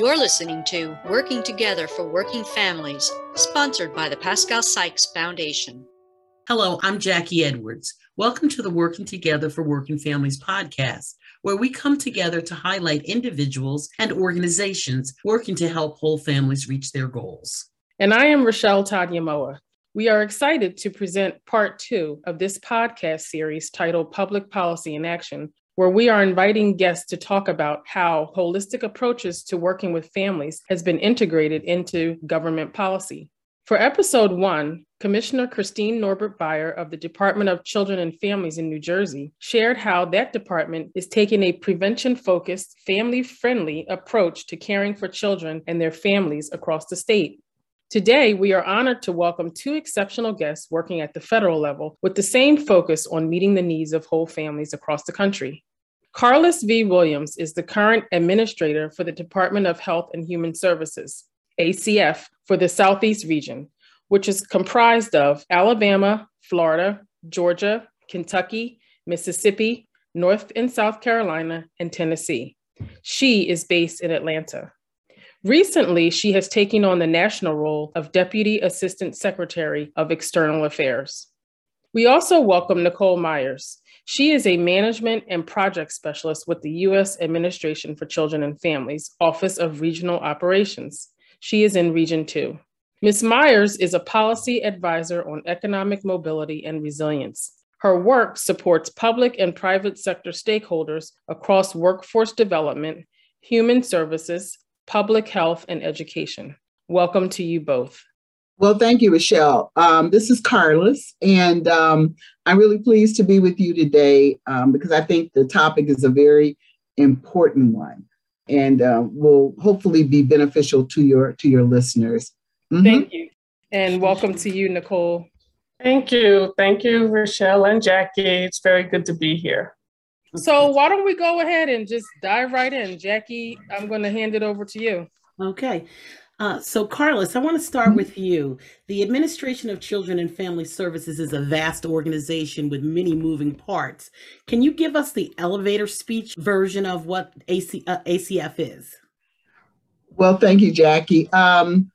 You're listening to Working Together for Working Families, sponsored by the Pascale Sykes Foundation. Hello, I'm Jackie Edwards. Welcome to the Working Together for Working Families podcast, where we come together to highlight individuals and organizations working to help whole families reach their goals. And I am Rochelle Tadyamoa. We are excited to present part two of this podcast series titled Public Policy in Action, where we are inviting guests to talk about how holistic approaches to working with families has been integrated into government policy. For episode one, Commissioner Christine Norbut Beyer of the Department of Children and Families in New Jersey shared how that department is taking a prevention focused, family friendly approach to caring for children and their families across the state. Today, we are honored to welcome two exceptional guests working at the federal level with the same focus on meeting the needs of whole families across the country. Carlis V. Williams is the current administrator for the Department of Health and Human Services, ACF, for the Southeast region, which is comprised of Alabama, Florida, Georgia, Kentucky, Mississippi, North and South Carolina, and Tennessee. She is based in Atlanta. Recently, she has taken on the national role of Deputy Assistant Secretary of External Affairs. We also welcome Nicole Myers. She is a management and project specialist with the U.S. Administration for Children and Families, Office of Regional Operations. She is in Region 2. Ms. Myers is a policy advisor on economic mobility and resilience. Her work supports public and private sector stakeholders across workforce development, human services, public health, and education. Welcome to you both. Well, thank you, Michelle. Um, this is Carlis, and um, I'm really pleased to be with you today um, because I think the topic is a very important one, and uh, will hopefully be beneficial to your to your listeners. Mm-hmm. Thank you, and welcome to you, Nicole. Thank you, thank you, Rochelle and Jackie. It's very good to be here. So why don't we go ahead and just dive right in, Jackie? I'm going to hand it over to you. Okay. Uh, so, Carlis, I want to start mm-hmm. with you. The Administration of Children and Family Services is a vast organization with many moving parts. Can you give us the elevator speech version of what AC, uh, ACF is? Well, thank you, Jackie. Um,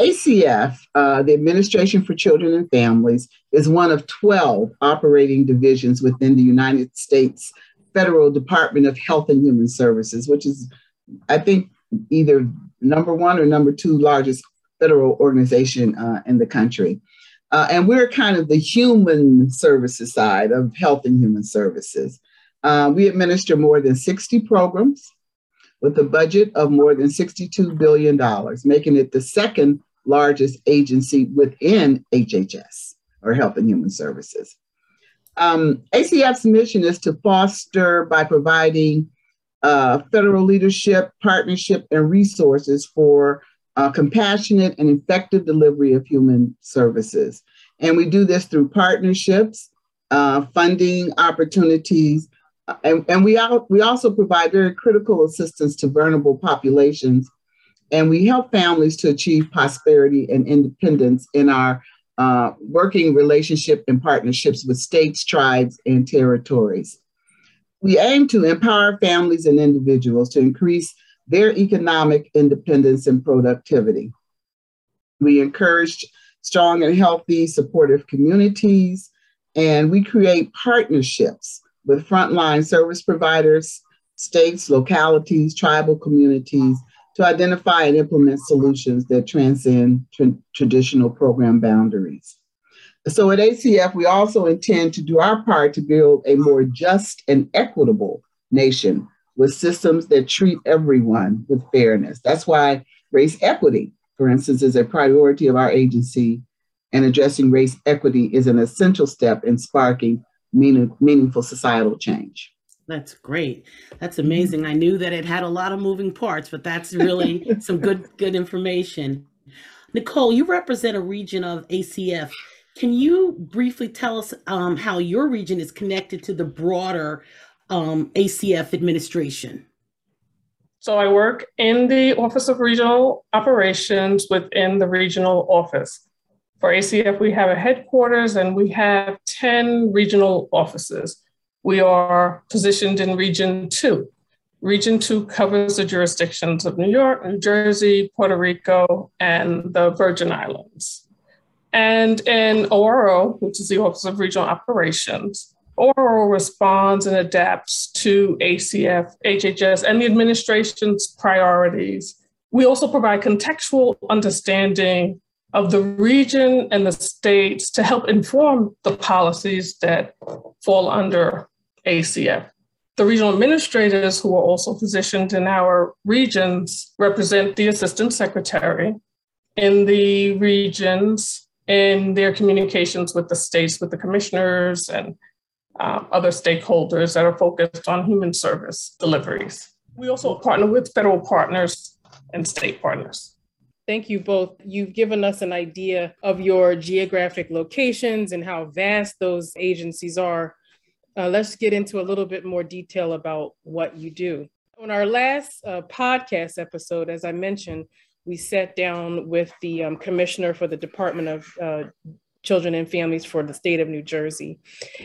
ACF, uh, the Administration for Children and Families, is one of 12 operating divisions within the United States Federal Department of Health and Human Services, which is, I think, either number one or number two largest federal organization uh, in the country. Uh, and we're kind of the human services side of health and human services. Uh, we administer more than 60 programs with a budget of more than $62 billion, making it the second largest agency within HHS or Health and Human Services. Um, ACF's mission is to foster by providing uh, federal leadership, partnership, and resources for uh, compassionate and effective delivery of human services. And we do this through partnerships, uh, funding opportunities, uh, and, and we, we also provide very critical assistance to vulnerable populations. And we help families to achieve prosperity and independence in our uh, working relationship and partnerships with states, tribes, and territories. We aim to empower families and individuals to increase their economic independence and productivity. We encourage strong and healthy, supportive communities, and we create partnerships with frontline service providers, states, localities, tribal communities to identify and implement solutions that transcend tra- traditional program boundaries. So at ACF, we also intend to do our part to build a more just and equitable nation with systems that treat everyone with fairness. That's why race equity, for instance, is a priority of our agency, and addressing race equity is an essential step in sparking meaning, meaningful societal change. That's great. That's amazing. I knew that it had a lot of moving parts, but that's really some good good information. Nicole, you represent a region of ACF can you briefly tell us um, how your region is connected to the broader um, ACF administration? So I work in the Office of Regional Operations within the regional office. For ACF, we have a headquarters and we have 10 regional offices. We are positioned in Region 2. Region 2 covers the jurisdictions of New York, New Jersey, Puerto Rico, and the Virgin Islands. And in ORO, which is the Office of Regional Operations, ORO responds and adapts to ACF, HHS, and the administration's priorities. We also provide contextual understanding of the region and the states to help inform the policies that fall under ACF. The regional administrators, who are also positioned in our regions, represent the assistant secretary in the regions in their communications with the states, with the commissioners and uh, other stakeholders that are focused on human service deliveries. We also partner with federal partners and state partners. Thank you both. You've given us an idea of your geographic locations and how vast those agencies are. Uh, let's get into a little bit more detail about what you do. On our last uh, podcast episode, as I mentioned, we sat down with the um, commissioner for the Department of uh, Children and Families for the state of New Jersey.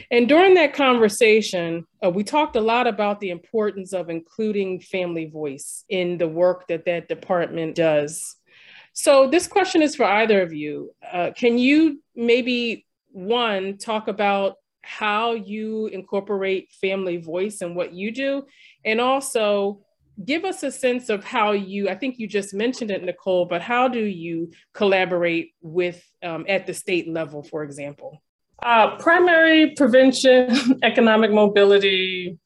And during that conversation, uh, we talked a lot about the importance of including family voice in the work that that department does. So, this question is for either of you. Uh, can you maybe, one, talk about how you incorporate family voice and what you do? And also, give us a sense of how you, I think you just mentioned it, Nicole, but how do you collaborate with um, at the state level, for example? Uh, primary prevention, economic mobility,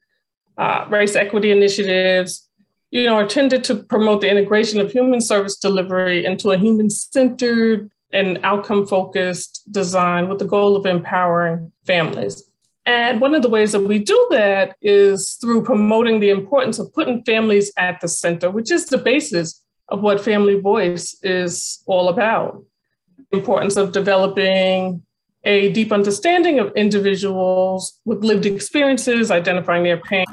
uh, race equity initiatives, you know, are tended to promote the integration of human service delivery into a human centered and outcome focused design with the goal of empowering families. And one of the ways that we do that is through promoting the importance of putting families at the center, which is the basis of what Family Voice is all about. The importance of developing a deep understanding of individuals with lived experiences, identifying their pain,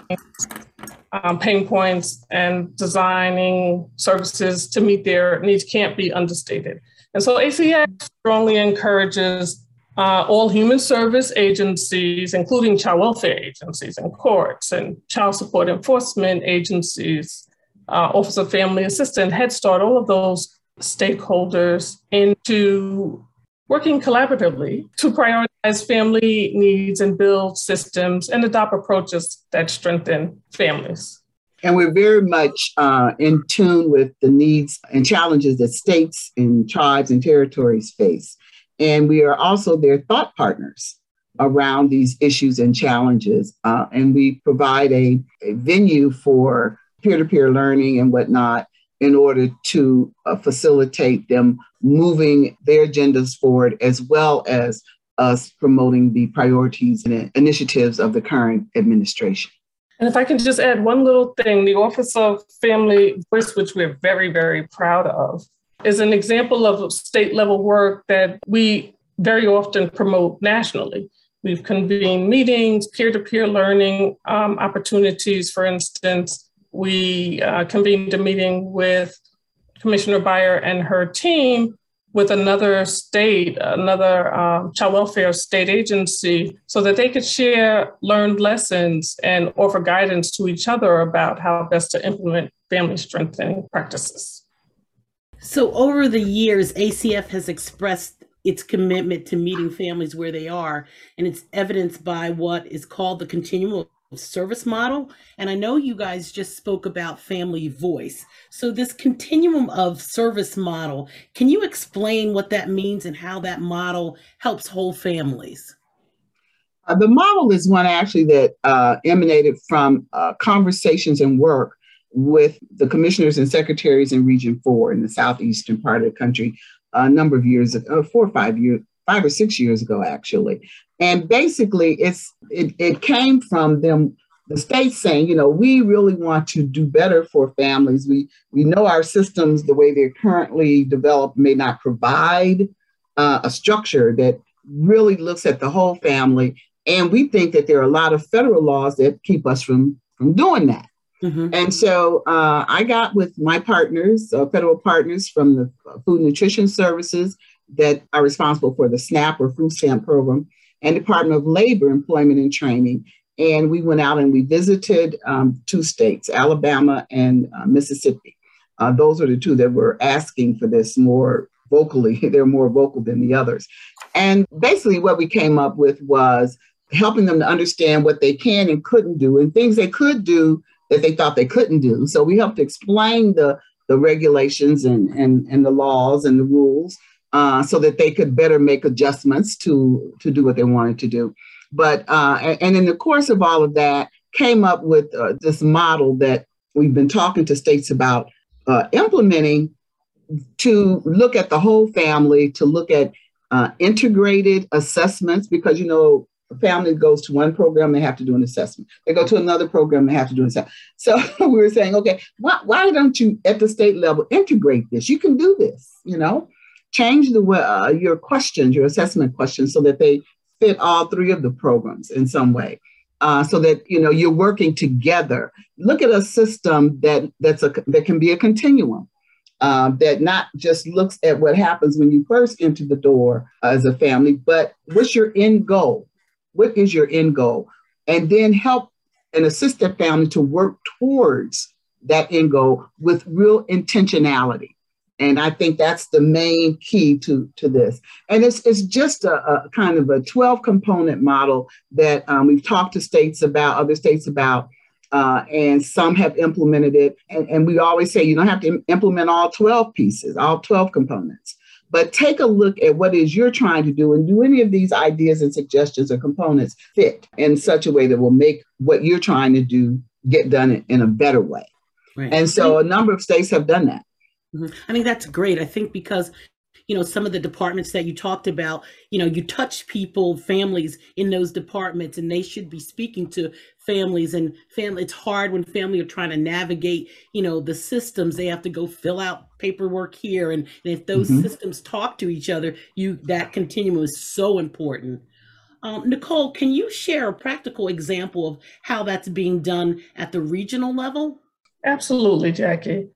um, pain points, and designing services to meet their needs can't be understated. And so ACF strongly encourages uh, all human service agencies, including child welfare agencies and courts and child support enforcement agencies, uh, Office of Family Assistance, Head Start, all of those stakeholders into working collaboratively to prioritize family needs and build systems and adopt approaches that strengthen families. And we're very much uh, in tune with the needs and challenges that states and tribes and territories face. And we are also their thought partners around these issues and challenges. Uh, and we provide a, a venue for peer to peer learning and whatnot in order to uh, facilitate them moving their agendas forward, as well as us promoting the priorities and initiatives of the current administration. And if I can just add one little thing, the Office of Family Voice, which we're very, very proud of, is an example of state level work that we very often promote nationally. We've convened meetings, peer to peer learning um, opportunities, for instance. We uh, convened a meeting with Commissioner Beyer and her team with another state, another um, child welfare state agency, so that they could share learned lessons and offer guidance to each other about how best to implement family strengthening practices. So, over the years, ACF has expressed its commitment to meeting families where they are, and it's evidenced by what is called the continuum of service model. And I know you guys just spoke about family voice. So, this continuum of service model, can you explain what that means and how that model helps whole families? Uh, the model is one actually that uh, emanated from uh, conversations and work with the commissioners and secretaries in Region 4 in the southeastern part of the country a number of years ago, uh, four or five years, five or six years ago, actually. And basically, it's it, it came from them, the state saying, you know, we really want to do better for families. We we know our systems, the way they're currently developed, may not provide uh, a structure that really looks at the whole family. And we think that there are a lot of federal laws that keep us from from doing that. Mm-hmm. And so uh, I got with my partners, uh, federal partners from the Food Nutrition Services that are responsible for the SNAP or food stamp program and Department of Labor, Employment and Training. and we went out and we visited um, two states, Alabama and uh, Mississippi. Uh, those are the two that were asking for this more vocally. They're more vocal than the others. And basically, what we came up with was helping them to understand what they can and couldn't do and things they could do that they thought they couldn't do. So we helped explain the, the regulations and, and, and the laws and the rules uh, so that they could better make adjustments to, to do what they wanted to do. But, uh, and in the course of all of that, came up with uh, this model that we've been talking to states about uh, implementing to look at the whole family, to look at uh, integrated assessments, because, you know, family goes to one program, they have to do an assessment. They go to another program, they have to do an assessment. So we were saying, okay, why, why don't you at the state level integrate this? You can do this, you know, change the uh, your questions, your assessment questions, so that they fit all three of the programs in some way. Uh, so that you know you're working together. Look at a system that that's a that can be a continuum. Uh, that not just looks at what happens when you first enter the door as a family, but what's your end goal? What is your end goal? And then help and assist that family to work towards that end goal with real intentionality. And I think that's the main key to, to this. And it's, it's just a, a kind of a 12 component model that um, we've talked to states about, other states about, uh, and some have implemented it. And, and we always say you don't have to implement all 12 pieces, all 12 components. But take a look at what is you're trying to do and do any of these ideas and suggestions or components fit in such a way that will make what you're trying to do get done in a better way. Right. And so a number of states have done that. Mm-hmm. I mean, that's great. I think because you know some of the departments that you talked about you know you touch people families in those departments and they should be speaking to families and family it's hard when family are trying to navigate you know the systems. They have to go fill out paperwork here and, and if those mm-hmm. systems talk to each other you that continuum is so important. Um, nicole can you share a practical example of how that's being done at the regional level? Absolutely jackie.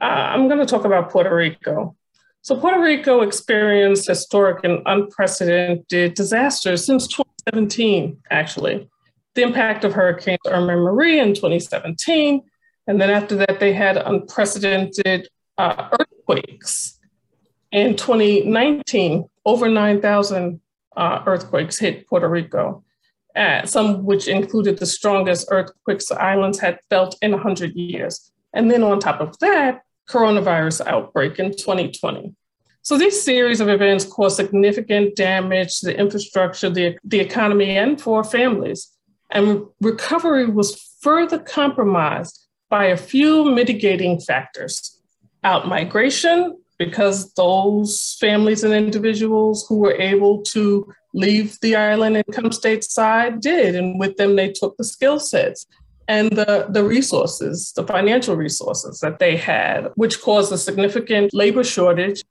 Uh, i'm going to talk about puerto rico so Puerto Rico experienced historic and unprecedented disasters since 2017, actually. The impact of Hurricanes Irma and Maria in 2017, and then after that, they had unprecedented uh, earthquakes. In 2019, over 9,000 uh, earthquakes hit Puerto Rico, uh, some which included the strongest earthquakes the islands had felt in 100 years. And then on top of that, coronavirus outbreak in 2020. So this series of events caused significant damage to the infrastructure, the, the economy, and for families. And recovery was further compromised by a few mitigating factors. Out migration, because those families and individuals who were able to leave the island and come stateside did. And with them, they took the skill sets and the, the resources, the financial resources that they had, which caused a significant labor shortage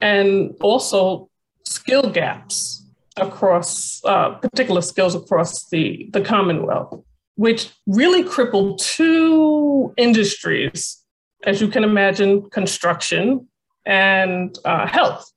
and also skill gaps across uh, particular skills across the, the Commonwealth, which really crippled two industries, as you can imagine, construction and uh, health.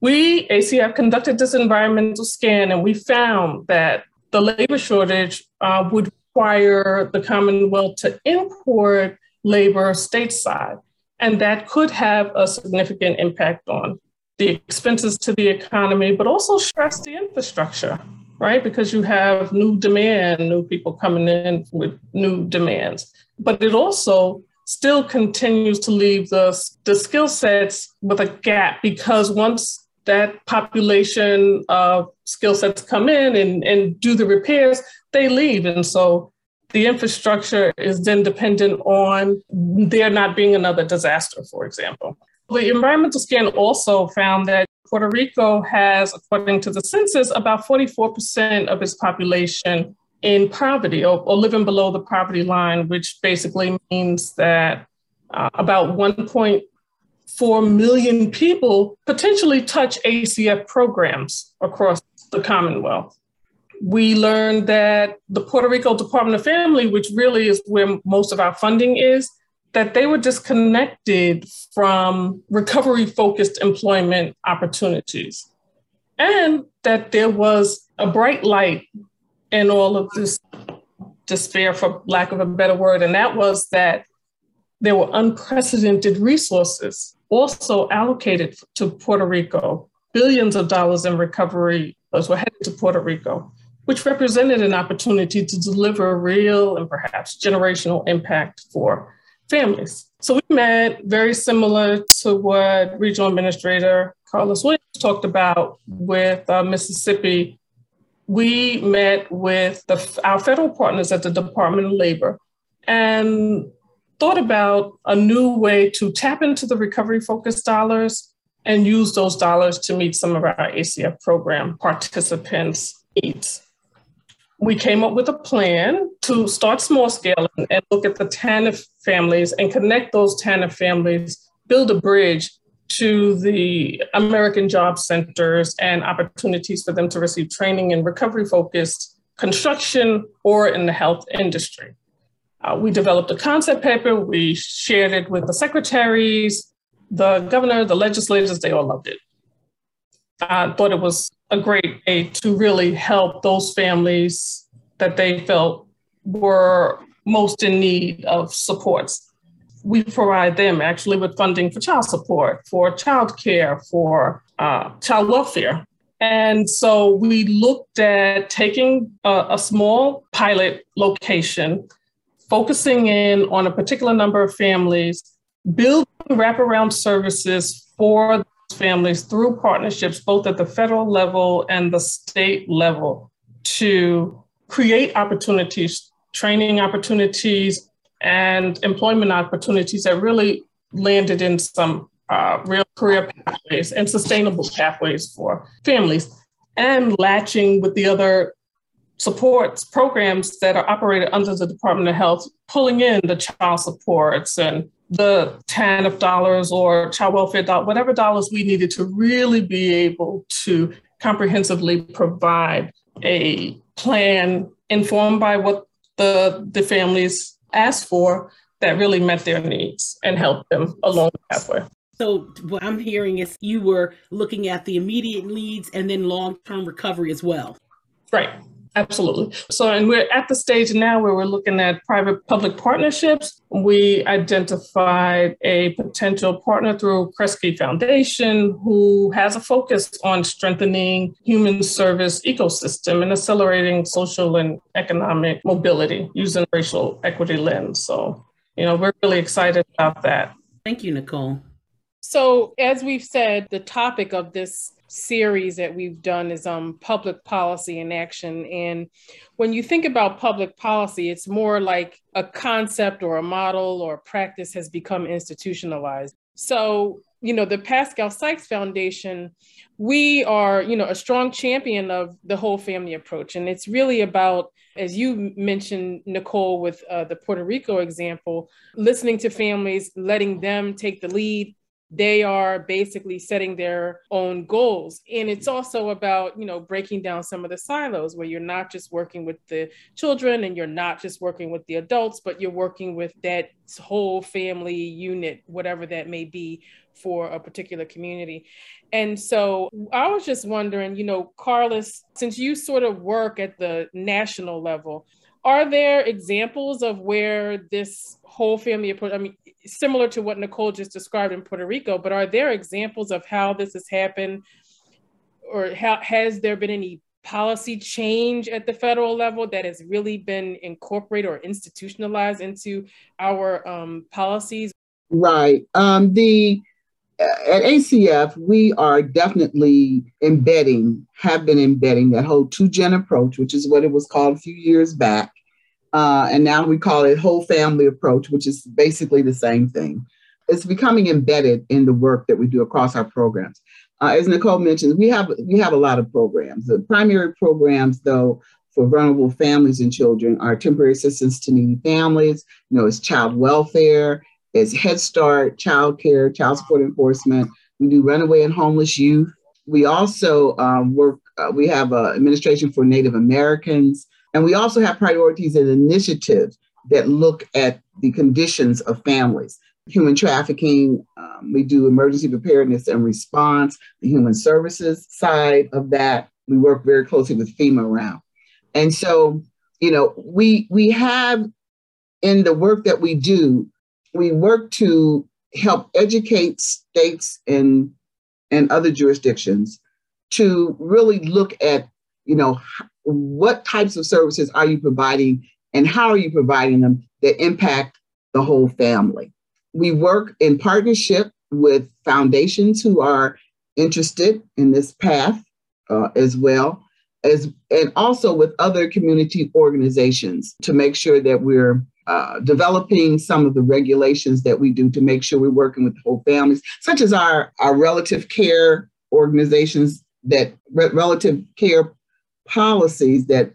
We, ACF, conducted this environmental scan and we found that the labor shortage uh, would require the Commonwealth to import labor stateside. And that could have a significant impact on the expenses to the economy, but also stress the infrastructure, right? Because you have new demand, new people coming in with new demands. But it also still continues to leave the, the skill sets with a gap because once that population of skill sets come in and, and do the repairs, they leave. And so the infrastructure is then dependent on there not being another disaster, for example. The environmental scan also found that Puerto Rico has, according to the census, about 44% of its population in poverty or, or living below the poverty line, which basically means that uh, about 1.4 million people potentially touch ACF programs across the Commonwealth we learned that the Puerto Rico Department of Family, which really is where most of our funding is, that they were disconnected from recovery focused employment opportunities. And that there was a bright light in all of this despair, for lack of a better word, and that was that there were unprecedented resources also allocated to Puerto Rico. Billions of dollars in recovery were headed to Puerto Rico, which represented an opportunity to deliver real and perhaps generational impact for families. So we met very similar to what Regional Administrator Carlis Williams talked about with uh, Mississippi. We met with the, our federal partners at the Department of Labor and thought about a new way to tap into the recovery focused dollars and use those dollars to meet some of our ACF program participants' needs. We came up with a plan to start small scale and look at the TANF families and connect those TANF families, build a bridge to the American Job Centers and opportunities for them to receive training in recovery focused construction or in the health industry. Uh, we developed a concept paper, we shared it with the secretaries, the governor, the legislators, they all loved it. I thought it was a great way to really help those families that they felt were most in need of supports. We provide them actually with funding for child support, for child care, for uh, child welfare. And so we looked at taking a, a small pilot location focusing in on a particular number of families, building wraparound services for those families through partnerships, both at the federal level and the state level, to create opportunities, training opportunities, and employment opportunities that really landed in some uh, real career pathways and sustainable pathways for families, and latching with the other supports programs that are operated under the Department of Health, pulling in the child supports and the TANF dollars or child welfare dollars, whatever dollars we needed to really be able to comprehensively provide a plan informed by what the, the families asked for that really met their needs and helped them along the pathway. So what I'm hearing is you were looking at the immediate needs and then long-term recovery as well. Right. Absolutely. So, and we're at the stage now where we're looking at private public partnerships. We identified a potential partner through Kresge Foundation who has a focus on strengthening human service ecosystem and accelerating social and economic mobility using racial equity lens. So, you know, we're really excited about that. Thank you, Nicole. So, as we've said, the topic of this series that we've done is um public policy in action. And when you think about public policy it's more like a concept or a model or a practice has become institutionalized. So you know the pascale sykes foundation we are you know a strong champion of the whole family approach. And it's really about as you mentioned nicole with uh, the puerto rico example listening to families letting them take the lead they are basically setting their own goals. And it's also about you know breaking down some of the silos where you're not just working with the children and you're not just working with the adults but you're working with that whole family unit whatever that may be for a particular community. And so i was just wondering you know carlis since you sort of work at the national level are there examples of where this whole family approach i mean similar to what Nicole just described in Puerto Rico, but are there examples of how this has happened or how, has there been any policy change at the federal level that has really been incorporated or institutionalized into our um, policies? Right. Um, the uh, at ACF, we are definitely embedding, have been embedding that whole two gen approach, which is what it was called a few years back, uh, and now we call it whole family approach, which is basically the same thing. It's becoming embedded in the work that we do across our programs. Uh, as Nicole mentioned, we have we have a lot of programs. The primary programs, though, for vulnerable families and children are temporary assistance to needy families. You know, it's child welfare, it's Head Start, child care, child support enforcement. We do runaway and homeless youth. We also um, work. Uh, we have uh, administration for Native Americans. And we also have priorities and initiatives that look at the conditions of families. Human trafficking, um, we do emergency preparedness and response, the human services side of that. We work very closely with FEMA around. And so you know, we we have in the work that we do, we work to help educate states and and other jurisdictions to really look at, you know, what types of services are you providing and how are you providing them that impact the whole family. We work in partnership with foundations who are interested in this path uh, as well as and also with other community organizations to make sure that we're uh, developing some of the regulations that we do to make sure we're working with the whole families, such as our, our relative care organizations that re- relative care policies that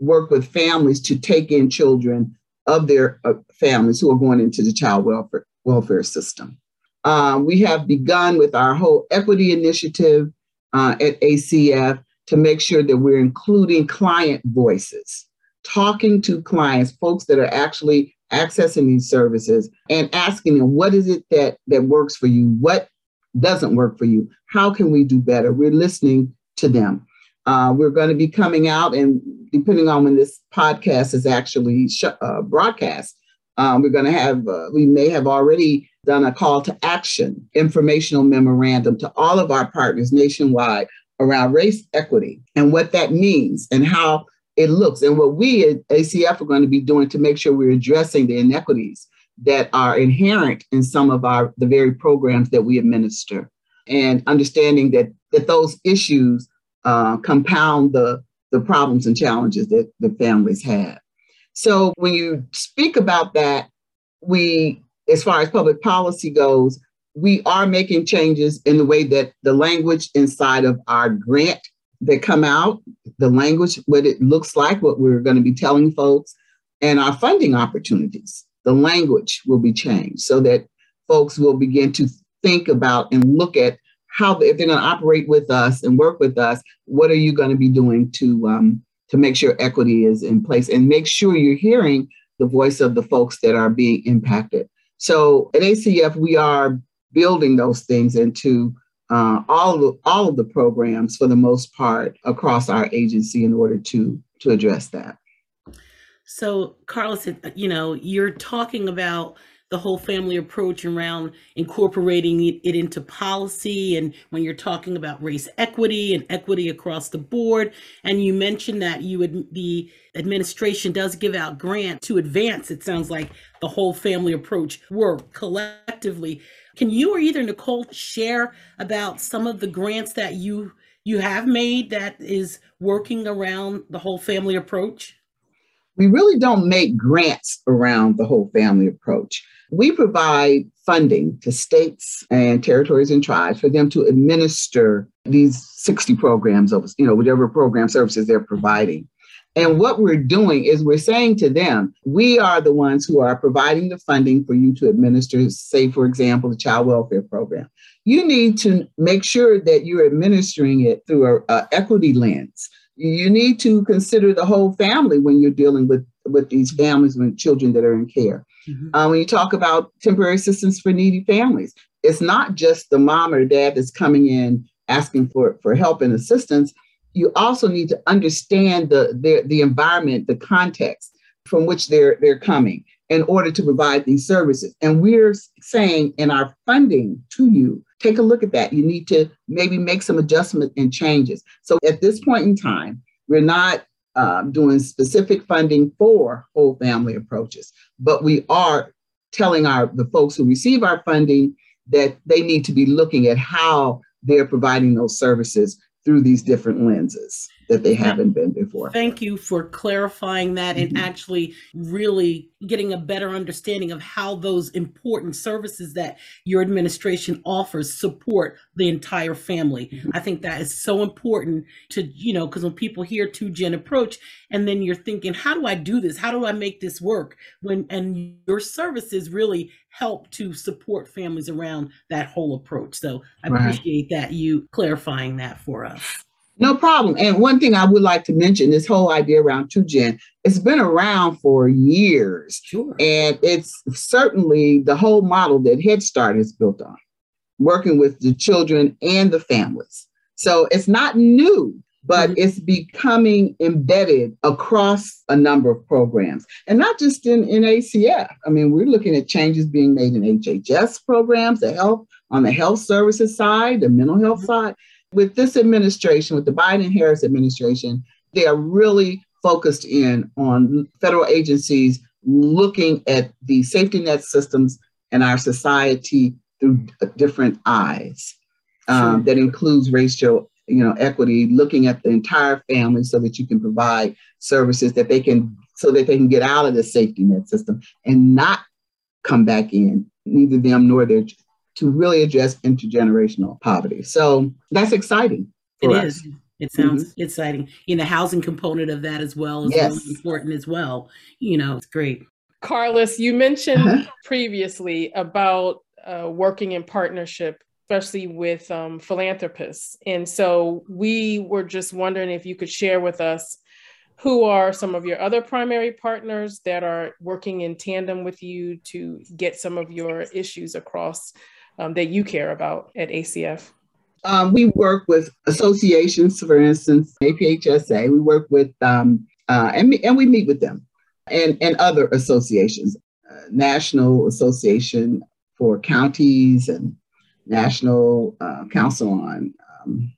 work with families to take in children of their uh, families who are going into the child welfare, welfare system. Uh, we have begun with our whole equity initiative uh, at ACF to make sure that we're including client voices, talking to clients, folks that are actually accessing these services and asking them, what is it that, that works for you? What doesn't work for you? How can we do better? We're listening to them. Uh, we're going to be coming out, and depending on when this podcast is actually sh- uh, broadcast, um, we're going to have, uh, we may have already done a call to action informational memorandum to all of our partners nationwide around race equity and what that means and how it looks and what we at ACF are going to be doing to make sure we're addressing the inequities that are inherent in some of our the very programs that we administer and understanding that that those issues uh, compound the the problems and challenges that the families have so when you speak about that we as far as public policy goes we are making changes in the way that the language inside of our grant that come out, the language, what it looks like, what we're going to be telling folks, and our funding opportunities. The language will be changed so that folks will begin to think about and look at how, if they're going to operate with us and work with us, what are you going to be doing to um, to make sure equity is in place and make sure you're hearing the voice of the folks that are being impacted. So at ACF, we are building those things into uh, all of all of the programs for the most part across our agency in order to to address that. So, Carlis, you know, you're talking about the whole family approach around incorporating it, into policy and when you're talking about race equity and equity across the board and you mentioned that you would the administration does give out grant to advance it sounds like the whole family approach work collectively can you or either Nicole share about some of the grants that you you have made that is working around the whole family approach? We really don't make grants around the whole family approach. We provide funding to states and territories and tribes for them to administer these 60 programs of, you know, whatever program services they're providing. And what we're doing is we're saying to them, we are the ones who are providing the funding for you to administer, say, for example, the child welfare program. You need to make sure that you're administering it through a, equity lens. You need to consider the whole family when you're dealing with, with these families with children that are in care. Mm-hmm. Uh, when you talk about temporary assistance for needy families, it's not just the mom or dad that's coming in asking for, for help and assistance you also need to understand the, the, the environment, the context from which they're, they're coming in order to provide these services. And we're saying in our funding to you, take a look at that. You need to maybe make some adjustment and changes. So at this point in time, we're not um, doing specific funding for whole family approaches, but we are telling our the folks who receive our funding that they need to be looking at how they're providing those services through these different lenses that they haven't been before. Thank you for clarifying that mm-hmm. and actually really getting a better understanding of how those important services that your administration offers support the entire family. Mm-hmm. I think that is so important to, you know, because when people hear two gen approach and then you're thinking, how do I do this? How do I make this work? When and your services really help to support families around that whole approach. So I right. appreciate that you clarifying that for us. No problem. And one thing I would like to mention this whole idea around 2Gen, it's been around for years. Sure. And it's certainly the whole model that Head Start is built on, working with the children and the families. So it's not new. but mm-hmm. it's becoming embedded across a number of programs and not just in, in ACF. I mean, we're looking at changes being made in HHS programs, the health on the health services side, the mental health mm-hmm. side. With this administration, with the Biden Harris administration, they are really focused in on federal agencies looking at the safety net systems in our society through different eyes. Um, that includes racial you know equity looking at the entire family so that you can provide services that they can so that they can get out of the safety net system and not come back in neither them nor their to really address intergenerational poverty so that's exciting It us. is. it sounds mm-hmm. exciting you know the housing component of that as well is yes. really important as well you know it's great carlis you mentioned uh-huh. previously about uh, working in partnership especially with um, philanthropists. And so we were just wondering if you could share with us who are some of your other primary partners that are working in tandem with you to get some of your issues across um, that you care about at ACF? Um, we work with associations, for instance, APHSA. We work with, um, uh, and, and we meet with them, and, and other associations, uh, National Association for Counties and National uh, Council on um,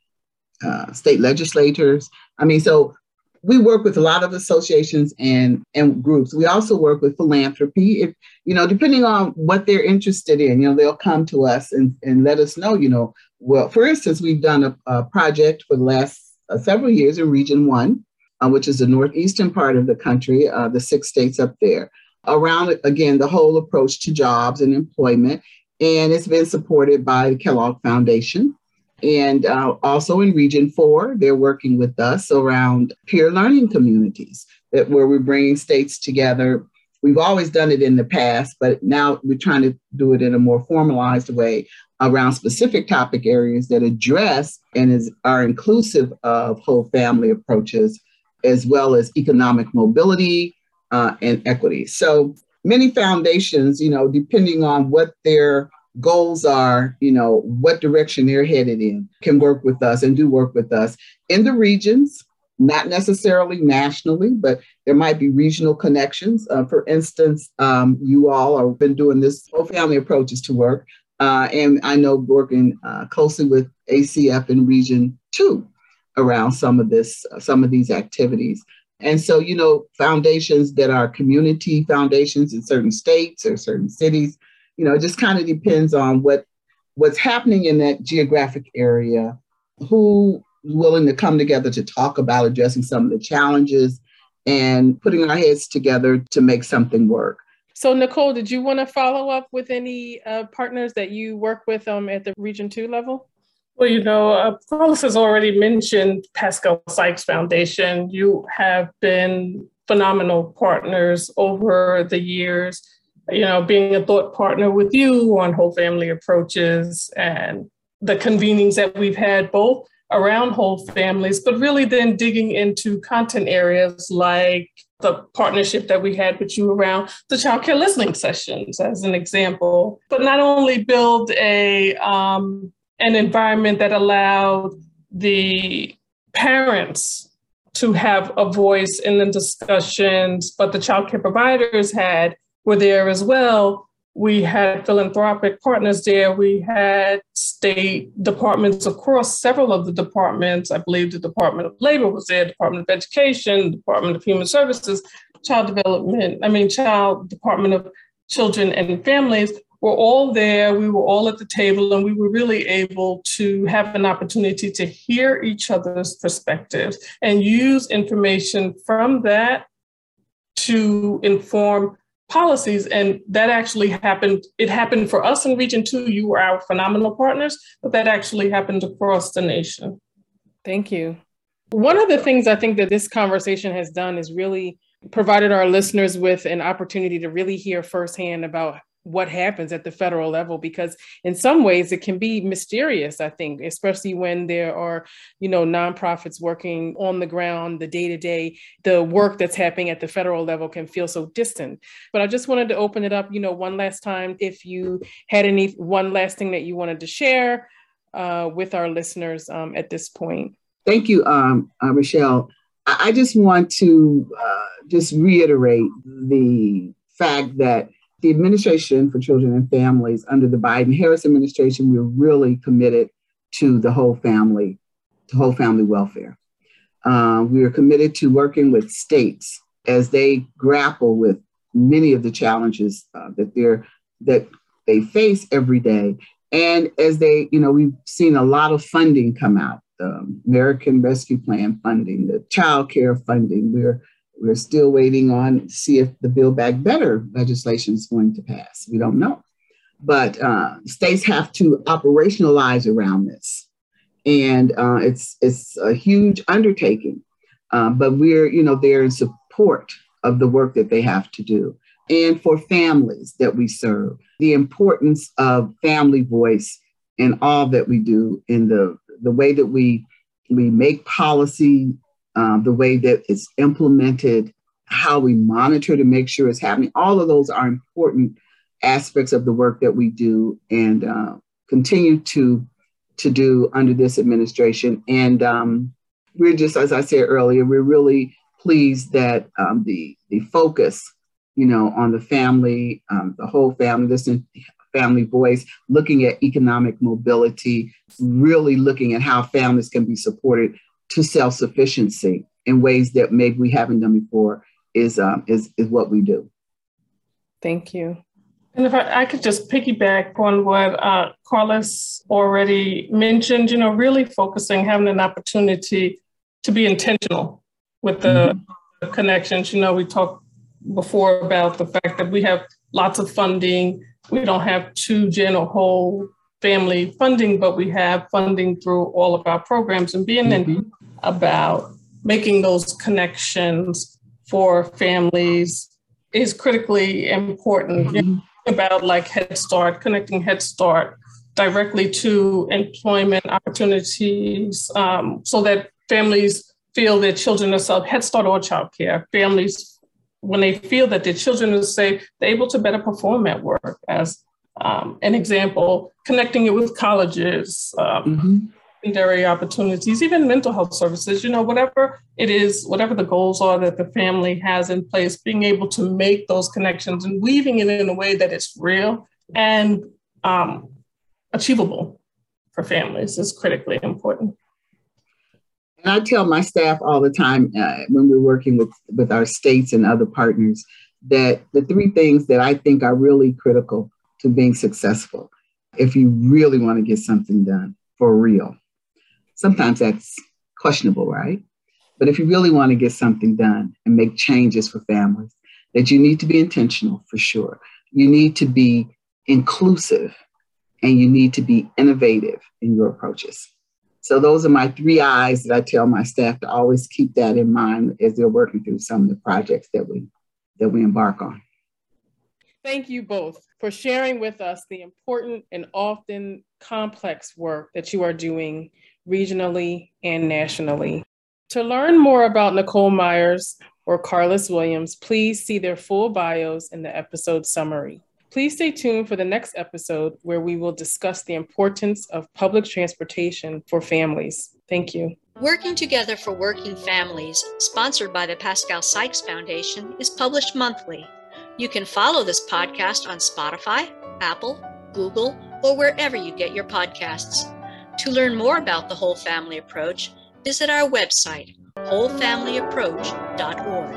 uh, State Legislators. I mean, so we work with a lot of associations and, and groups. We also work with philanthropy. If, you know, depending on what they're interested in, you know, they'll come to us and, and let us know, you know, well, for instance, we've done a, a project for the last uh, several years in Region 1, uh, which is the northeastern part of the country, uh, the six states up there, around, again, the whole approach to jobs and employment and it's been supported by the Kellogg Foundation. And uh, also in Region 4, they're working with us around peer learning communities that where we're bringing states together. We've always done it in the past, but now we're trying to do it in a more formalized way around specific topic areas that address and is, are inclusive of whole family approaches, as well as economic mobility uh, and equity. So many foundations, you know, depending on what their goals are, you know, what direction they're headed in, can work with us and do work with us in the regions, not necessarily nationally, but there might be regional connections. Uh, for instance, um, you all have been doing this whole family approaches to work. Uh, and I know working uh, closely with ACF in Region 2 around some of this, uh, some of these activities. And so, you know, foundations that are community foundations in certain states or certain cities, you know, it just kind of depends on what what's happening in that geographic area, who willing to come together to talk about addressing some of the challenges and putting our heads together to make something work. So, Nicole, did you want to follow up with any uh, partners that you work with um, at the Region 2 level? Well, you know, uh, Carlis has already mentioned Pascale Sykes Foundation. You have been phenomenal partners over the years, you know, being a thought partner with you on whole family approaches and the convenings that we've had both around whole families, but really then digging into content areas like the partnership that we had with you around the childcare listening sessions, as an example. But not only build a um, an environment that allowed the parents to have a voice in the discussions, but the childcare providers had were there as well. We had philanthropic partners there. We had state departments across several of the departments. I believe the Department of Labor was there, Department of Education, Department of Human Services, Child Development, I mean, Child Department of Children and Families were all there. We were all at the table, and we were really able to have an opportunity to hear each other's perspectives and use information from that to inform policies. And that actually happened. It happened for us in Region 2. You were our phenomenal partners, but that actually happened across the nation. Thank you. One of the things I think that this conversation has done is really provided our listeners with an opportunity to really hear firsthand about what happens at the federal level because in some ways it can be mysterious i think especially when there are you know nonprofits working on the ground the day to day the work that's happening at the federal level can feel so distant but i just wanted to open it up you know one last time if you had any one last thing that you wanted to share uh, with our listeners um, at this point Thank you, um, uh, Michelle. I, I, just want to uh, just reiterate the fact that the Administration for Children and Families under the Biden Harris administration, we're really committed to the whole family, to whole family welfare. Uh, we are committed to working with states as they grapple with many of the challenges uh, that they're that they face every day, and as they, you know, we've seen a lot of funding come out, the American Rescue Plan funding, the child care funding. We're we're still waiting on see if the Build Back Better legislation is going to pass. We don't know. But uh, states have to operationalize around this. And uh, it's, it's a huge undertaking. Uh, but we're, you know, there in support of the work that they have to do. And for families that we serve, the importance of family voice in all that we do in the, the way that we, we make policy um, the way that it's implemented, how we monitor to make sure it's happening. All of those are important aspects of the work that we do and uh, continue to to do under this administration. And um, we're just, as I said earlier, we're really pleased that um, the the focus, you know, on the family, um, the whole family, this family voice, looking at economic mobility, really looking at how families can be supported to self sufficiency in ways that maybe we haven't done before is um, is is what we do. Thank you. And if I, I could just piggyback on what uh, Carlis already mentioned, you know, really focusing, having an opportunity to be intentional with the, mm-hmm. connections. You know, we talked before about the fact that we have lots of funding. We don't have two general whole family funding, but we have funding through all of our programs and being mm-hmm. About making those connections for families is critically important. Mm-hmm. About like Head Start, connecting Head Start directly to employment opportunities um, so that families feel their children are safe, Head Start or childcare. Families, when they feel that their children are safe, they're able to better perform at work as um, an example, connecting it with colleges, um, mm-hmm. Secondary opportunities, even mental health services, you know, whatever it is, whatever the goals are that the family has in place, being able to make those connections and weaving it in a way that it's real and um, achievable for families is critically important. And I tell my staff all the time uh, when we're working with, with our states and other partners that the three things that I think are really critical to being successful if you really want to get something done for real. Sometimes that's questionable, right? But if you really want to get something done and make changes for families, that you need to be intentional for sure. You need to be inclusive and you need to be innovative in your approaches. So those are my three eyes that I tell my staff to always keep that in mind as they're working through some of the projects that we that we embark on. Thank you both for sharing with us the important and often complex work that you are doing regionally and nationally. To learn more about Nicole Myers or Carlis Williams, please see their full bios in the episode summary. Please stay tuned for the next episode where we will discuss the importance of public transportation for families. Thank you. Working Together for Working Families, sponsored by the Pascale Sykes Foundation, is published monthly. You can follow this podcast on Spotify, Apple, Google, or wherever you get your podcasts. To learn more about the Whole Family Approach, visit our website, wholefamilyapproach.org.